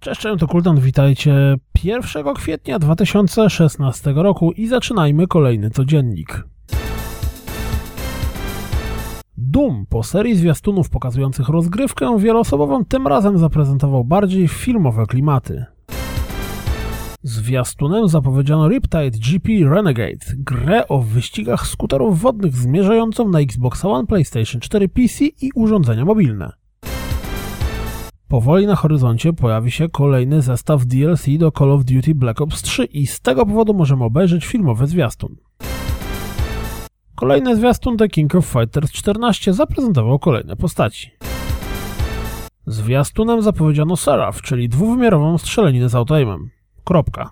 Cześć, cześć, to Kultan, witajcie 1 kwietnia 2016 roku i zaczynajmy kolejny codziennik. Doom po serii zwiastunów pokazujących rozgrywkę wieloosobową tym razem zaprezentował bardziej filmowe klimaty. Zwiastunem zapowiedziano Riptide GP Renegade, grę o wyścigach skuterów wodnych zmierzającą na Xbox One, PlayStation 4, PC i urządzenia mobilne. Powoli na horyzoncie pojawi się kolejny zestaw DLC do Call of Duty Black Ops 3 i z tego powodu możemy obejrzeć filmowy zwiastun. Kolejny zwiastun The King of Fighters 14 zaprezentował kolejne postaci. Zwiastunem zapowiedziano Seraph, czyli dwuwymiarową strzelaninę z autoaimem. Kropka.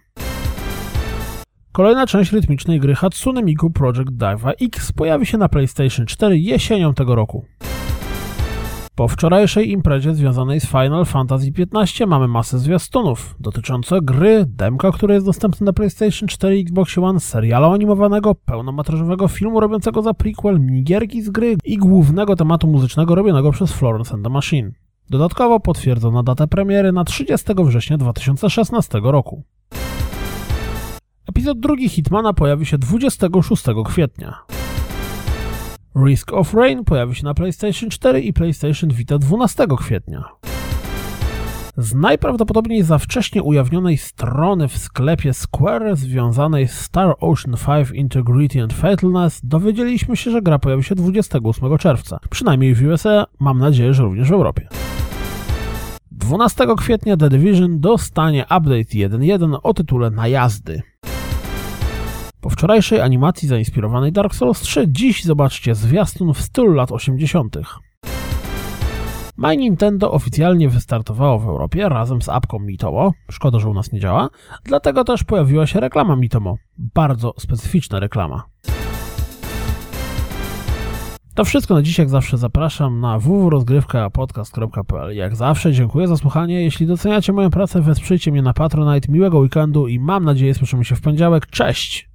Kolejna część rytmicznej gry Hatsune Miku Project Dive X pojawi się na PlayStation 4 jesienią tego roku. Po wczorajszej imprezie związanej z Final Fantasy XV mamy masę zwiastunów dotyczące gry, demka, który jest dostępny na PlayStation 4 i Xbox One, serialu animowanego, pełnometrażowego filmu robiącego za prequel, minigierki z gry i głównego tematu muzycznego robionego przez Florence and the Machine. Dodatkowo potwierdzono datę premiery na 30 września 2016 roku. Epizod drugi Hitmana pojawi się 26 kwietnia. Risk of Rain pojawi się na PlayStation 4 i PlayStation Vita 12 kwietnia. Z najprawdopodobniej za wcześnie ujawnionej strony w sklepie Square związanej z Star Ocean 5 Integrity and Fatalness dowiedzieliśmy się, że gra pojawi się 28 czerwca. Przynajmniej w USA, mam nadzieję, że również w Europie. 12 kwietnia The Division dostanie update 1.1 o tytule Najazdy. Po wczorajszej animacji zainspirowanej Dark Souls 3, dziś zobaczcie zwiastun w stylu lat 80. My Nintendo oficjalnie wystartowało w Europie razem z apką Mitomo. Szkoda, że u nas nie działa. Dlatego też pojawiła się reklama Mitomo. Bardzo specyficzna reklama. To wszystko na dziś, jak zawsze zapraszam na www.rozgrywkapodcast.pl. Jak zawsze dziękuję za słuchanie. Jeśli doceniacie moją pracę, wesprzyjcie mnie na Patronite. Miłego weekendu i mam nadzieję słyszymy się w poniedziałek. Cześć!